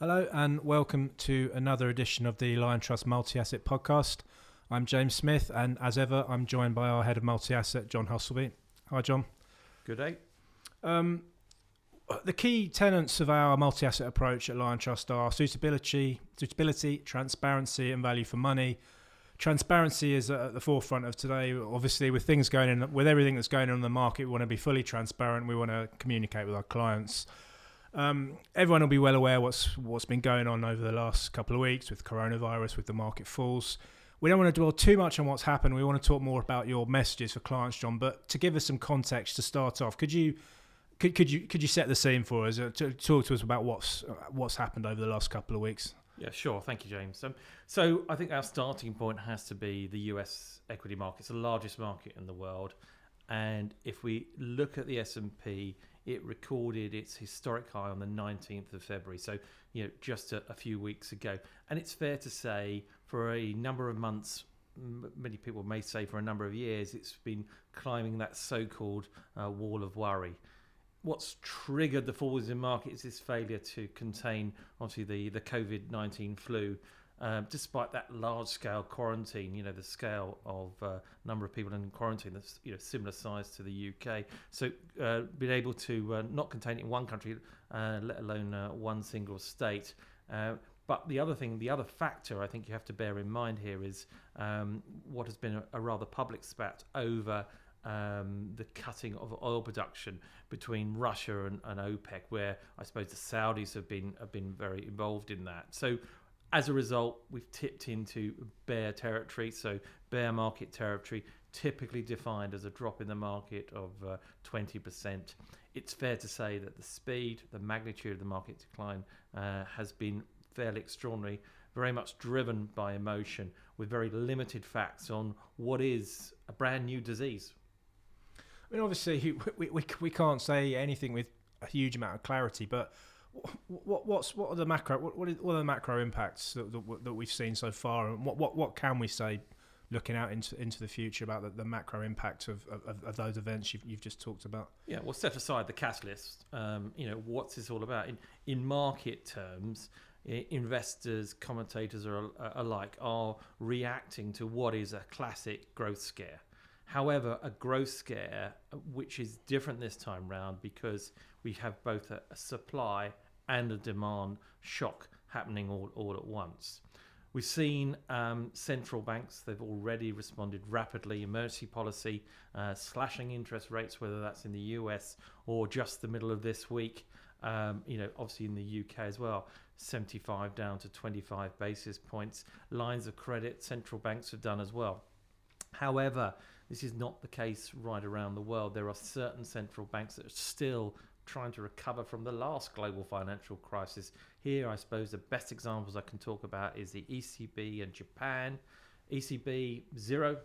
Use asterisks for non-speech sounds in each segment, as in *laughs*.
Hello and welcome to another edition of the Liontrust Multi Asset Podcast. I'm James Smith, and as ever, I'm joined by our head of multi asset, John Husselbee. Hi, John. Good day. Um, the key tenets of our multi asset approach at Liontrust are suitability, suitability, transparency, and value for money. Transparency is at the forefront of today. Obviously, with things going in, with everything that's going on in the market, we want to be fully transparent. We want to communicate with our clients. Um, everyone will be well aware what's what's been going on over the last couple of weeks with coronavirus, with the market falls. We don't want to dwell too much on what's happened. We want to talk more about your messages for clients, John. But to give us some context to start off, could you could, could you could you set the scene for us? Uh, to talk to us about what's what's happened over the last couple of weeks. Yeah, sure. Thank you, James. Um, so I think our starting point has to be the U.S. equity market. It's the largest market in the world, and if we look at the S and P it recorded its historic high on the 19th of February. So, you know, just a, a few weeks ago. And it's fair to say for a number of months, many people may say for a number of years, it's been climbing that so called uh, wall of worry. What's triggered the falls in markets is this failure to contain, obviously, the, the COVID 19 flu um, despite that large scale quarantine, you know, the scale of uh, number of people in quarantine that's you know similar size to the UK. So uh, being able to uh, not contain it in one country, uh, let alone uh, one single state. Uh, but the other thing, the other factor I think you have to bear in mind here is um, what has been a, a, rather public spat over um, the cutting of oil production between Russia and, and, OPEC, where I suppose the Saudis have been have been very involved in that. So as a result, we've tipped into bear territory. So, bear market territory, typically defined as a drop in the market of uh, 20%. It's fair to say that the speed, the magnitude of the market decline uh, has been fairly extraordinary, very much driven by emotion, with very limited facts on what is a brand new disease. I mean, obviously, *laughs* we, we, we can't say anything with a huge amount of clarity, but what what's what are the macro what what, is, what are the macro impacts that, that, that we've seen so far, and what what what can we say looking out into into the future about the, the macro impact of, of, of, those events you've, you've just talked about? Yeah, well, set aside the catalyst. Um, you know, what's this all about in in market terms? Investors, commentators are alike are reacting to what is a classic growth scare. However, a growth scare, which is different this time round because we have both a, a supply and a demand shock happening all, all at once. We've seen um, central banks, they've already responded rapidly. Emergency policy, uh, slashing interest rates, whether that's in the US or just the middle of this week, um, you know, obviously in the UK as well, 75 down to 25 basis points. Lines of credit, central banks have done as well. However, this is not the case right around the world. There are certain central banks that are still trying to recover from the last global financial crisis. Here, I suppose the best examples I can talk about is the ECB and Japan. ECB zero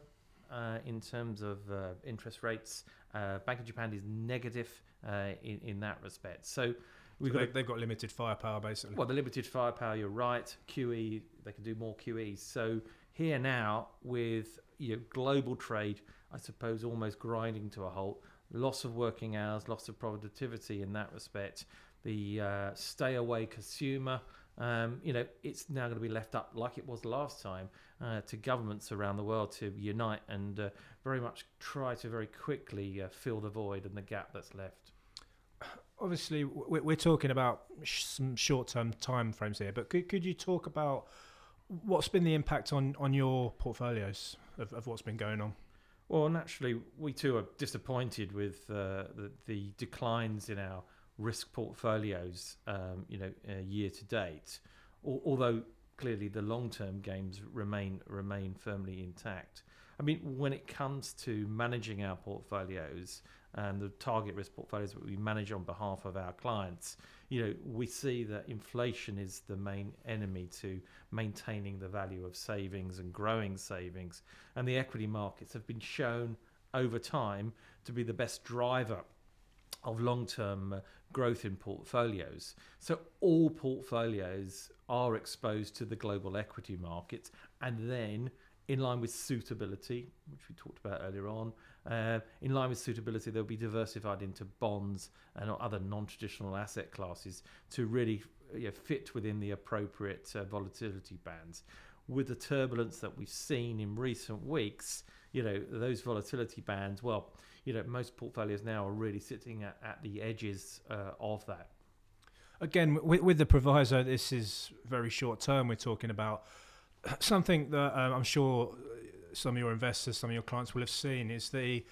uh, in terms of uh, interest rates. Uh, Bank of Japan is negative uh, in in that respect. So. We've so got, they've got limited firepower, basically. Well, the limited firepower, you're right. QE, they can do more QEs. So here now, with you know, global trade, I suppose almost grinding to a halt, loss of working hours, loss of productivity in that respect. The uh, stay away consumer, um, you know, it's now going to be left up like it was last time uh, to governments around the world to unite and uh, very much try to very quickly uh, fill the void and the gap that's left. Obviously, we're talking about some short-term time frames here, but could, could you talk about what's been the impact on, on your portfolios of, of what's been going on? Well, naturally, we too are disappointed with uh, the, the, declines in our risk portfolios, um, you know, uh, year to date. Al- although clearly the long-term gains remain remain firmly intact. I mean, when it comes to managing our portfolios and the target risk portfolios that we manage on behalf of our clients, you know, we see that inflation is the main enemy to maintaining the value of savings and growing savings. And the equity markets have been shown over time to be the best driver of long term uh, growth in portfolios. So all portfolios are exposed to the global equity markets and then in line with suitability, which we talked about earlier on, uh, in line with suitability, they'll be diversified into bonds and other non traditional asset classes to really you know, fit within the appropriate uh, volatility bands. With the turbulence that we've seen in recent weeks, you know, those volatility bands, well, you know, most portfolios now are really sitting at, at the edges uh, of that. Again, with, with the proviso, this is very short term. We're talking about something that um, I'm sure some of your investors, some of your clients will have seen is the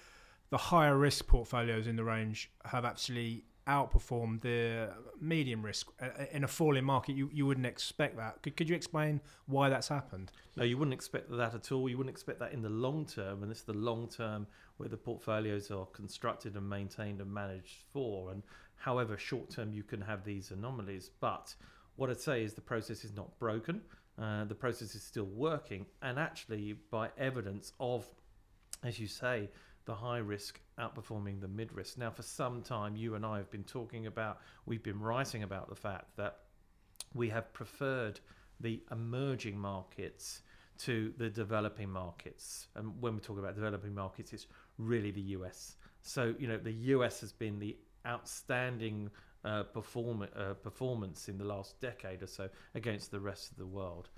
the higher risk portfolios in the range have actually outperformed the medium risk in a falling market. You you wouldn't expect that. Could, could you explain why that's happened? No, you wouldn't expect that at all. You wouldn't expect that in the long term, and this is the long term where the portfolios are constructed and maintained and managed for. And however short term you can have these anomalies, but what I'd say is the process is not broken. Uh, the process is still working, and actually, by evidence of, as you say, the high risk outperforming the mid risk. Now, for some time, you and I have been talking about, we've been writing about the fact that we have preferred the emerging markets to the developing markets. And when we talk about developing markets, it's really the US. So, you know, the US has been the outstanding uh, perform- uh, performance in the last decade or so against the rest of the world.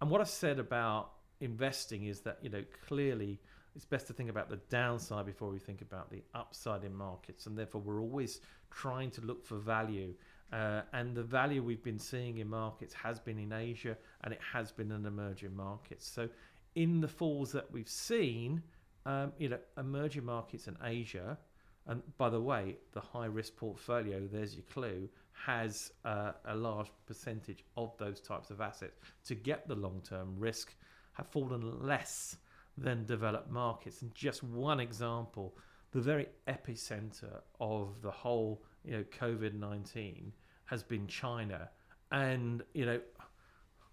And what I've said about investing is that, you know, clearly it's best to think about the downside before we think about the upside in markets. And therefore, we're always trying to look for value. Uh, and the value we've been seeing in markets has been in Asia and it has been in emerging markets. So, in the falls that we've seen, um, you know, emerging markets and Asia, and by the way, the high risk portfolio, there's your clue, has uh, a large percentage of those types of assets to get the long term risk, have fallen less than developed markets. And just one example, the very epicenter of the whole, you know, COVID nineteen has been China, and you know,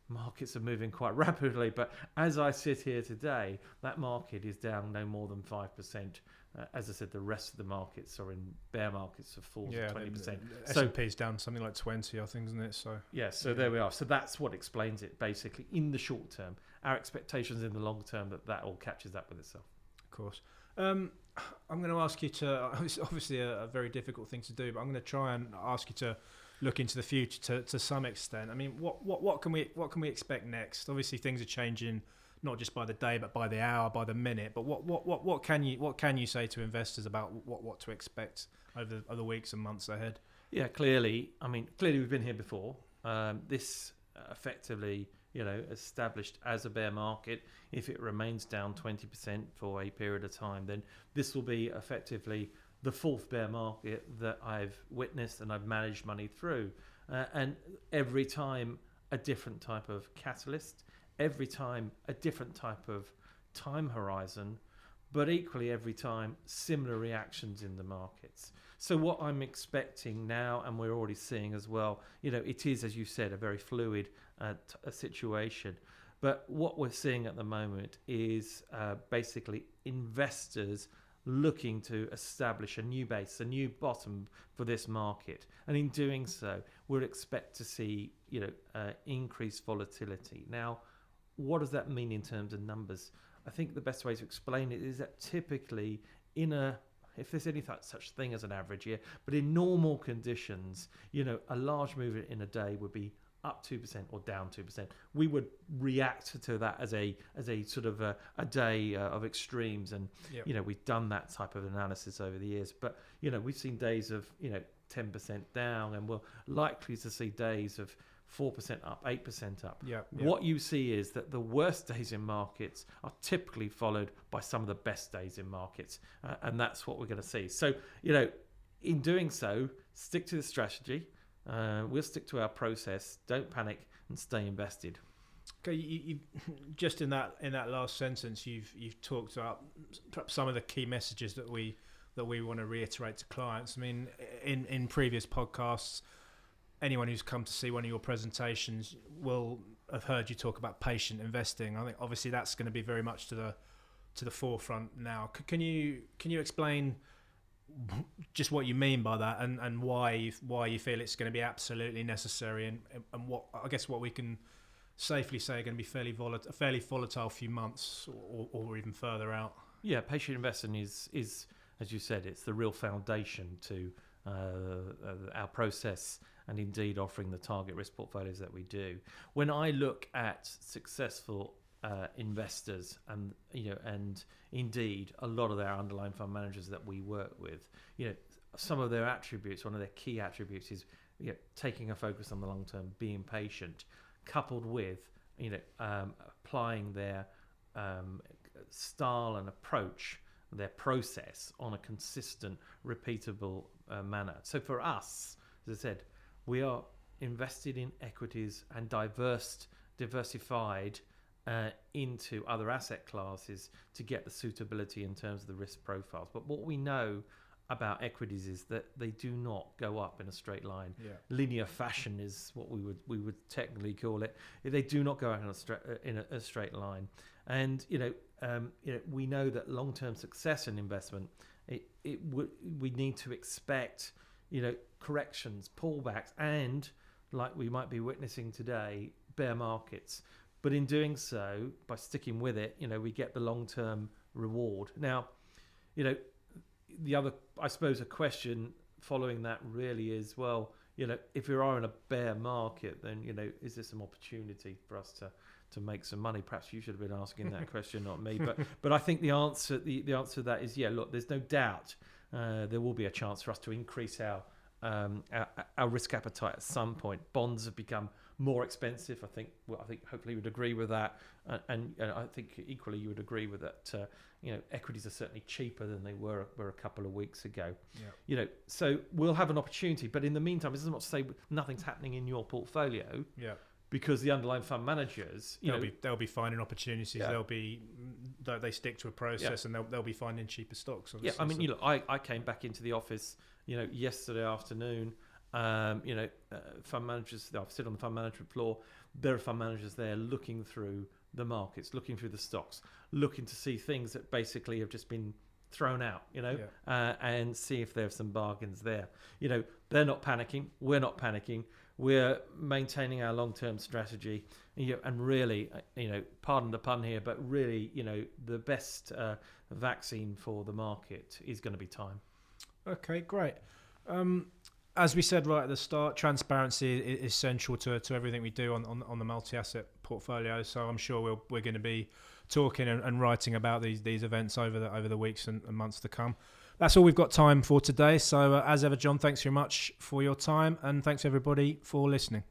markets are moving quite *laughs* rapidly. But as I sit here today, that market is down no more than five percent. Uh, as I said, the rest of the markets are in bear markets of falls yeah, twenty percent. So S&P's down something like twenty, I think, isn't it? So yeah, so yeah. there we are. So that's what explains it basically in the short term. Our expectations in the long term that that all catches up with itself. Of course. Um, I'm going to ask you to. *laughs* It's obviously a, a, very difficult thing to do, but I'm going to try and ask you to look into the future to, to some extent. I mean, what, what what can we what can we expect next? Obviously, things are changing not just by the day but by the hour, by the minute. But what what, what, what can you what can you say to investors about what, what to expect over the, over the weeks and months ahead? Yeah, clearly. I mean, clearly we've been here before. Um, this effectively, you know, established as a bear market. If it remains down twenty percent for a period of time, then this will be effectively the fourth bear market that I've witnessed and I've managed money through. Uh, and every time a different type of catalyst, every time a different type of time horizon, but equally every time similar reactions in the markets. So what I'm expecting now, and we're already seeing as well, you know, it is as you said a very fluid uh, t- a situation. But what we're seeing at the moment is uh, basically investors looking to establish a new base, a new bottom for this market, and in doing so, we'll expect to see you know uh, increased volatility. Now, what does that mean in terms of numbers? I think the best way to explain it is that typically in a if there's any such thing as an average year, but in normal conditions, you know, a large movement in a day would be up two percent or down two percent. We would react to that as a as a sort of a, a day uh, of extremes, and yep. you know we've done that type of analysis over the years. But you know we've seen days of you know ten percent down, and we're likely to see days of 4% up, 8% up. Yeah, What you see is that the worst days in markets are typically followed by some of the best days in markets. Uh, and that's what we're going to see. So, you know, in doing so, stick to the strategy. Uh, we'll stick to our process. Don't panic and stay invested. Okay, you, you, *laughs* just in that in that last sentence, you've you've talked about perhaps some of the key messages that we that we want to reiterate to clients. I mean, in in previous podcasts, anyone who's come to see one of your presentations will have heard you talk about patient investing. I think obviously that's going to be very much to the to the forefront now. C- can you can you explain just what you mean by that and, and why you, why you feel it's going to be absolutely necessary and and what I guess what we can safely say are going to be fairly volatile, a fairly volatile few months or, or even further out. Yeah, patient investing is is as you said, it's the real foundation to our process and indeed offering the target risk portfolios that we do. When I look at successful uh, investors and you know and indeed a lot of their underlying fund managers that we work with, you know, some of their attributes, one of their key attributes is you know, taking a focus on the long term, being patient, coupled with you know um, applying their um, style and approach, their process on a consistent, repeatable uh, manner. So for us, as I said, we are invested in equities and diverse, diversified uh, into other asset classes to get the suitability in terms of the risk profiles. But what we know about equities is that they do not go up in a straight line. Yeah. Linear fashion is what we would we would technically call it. They do not go out in a straight in a, a straight line. And you know, um, you know, we know that long term success in investment, it it w- we need to expect you know corrections, pullbacks, and like we might be witnessing today, bear markets. But in doing so, by sticking with it, you know, we get the long term reward. Now, you know, the other, I suppose, a question following that really is well, you know, if we are in a bear market, then you know, is there some opportunity for us to to make some money? Perhaps you should have been asking that *laughs* question, not me. But but I think the answer the, the answer to that is yeah. Look, there's no doubt uh, there will be a chance for us to increase our, um, our our risk appetite at some point. Bonds have become more expensive. I think. Well, I think hopefully you would agree with that, uh, and, and I think equally you would agree with that. Uh, you know, equities are certainly cheaper than they were were a couple of weeks ago. Yeah. You know, so we'll have an opportunity. But in the meantime, this is not to say nothing's happening in your portfolio Yeah. because the underlying fund managers, you they'll know, be they'll be finding opportunities. Yeah. They'll be they they stick to a process and they'll they'll be finding cheaper stocks. Yeah, I mean, So- you look, I, I came back into the office, you know, yesterday afternoon. Um, you know, uh, fund managers. I've sit on the fund management floor. There are fund managers there looking through the markets, looking through the stocks, looking to see things that basically have just been thrown out. You know, Yeah. uh, and see if there's some bargains there. You know, they're not panicking. We're not panicking. We're maintaining our long-term strategy. You know, and really, uh, you know, pardon the pun here, but really, you know, the best uh, vaccine for the market is going to be time. Okay, great. Um, as we said right at the start, transparency is essential to, to everything we do on, on, on the multi-asset portfolio. So I'm sure we'll, we're going to be talking and, and writing about these these events over the over the weeks and, and months to come. That's all we've got time for today. So uh, as ever, John, thanks very much for your time, and thanks everybody for listening.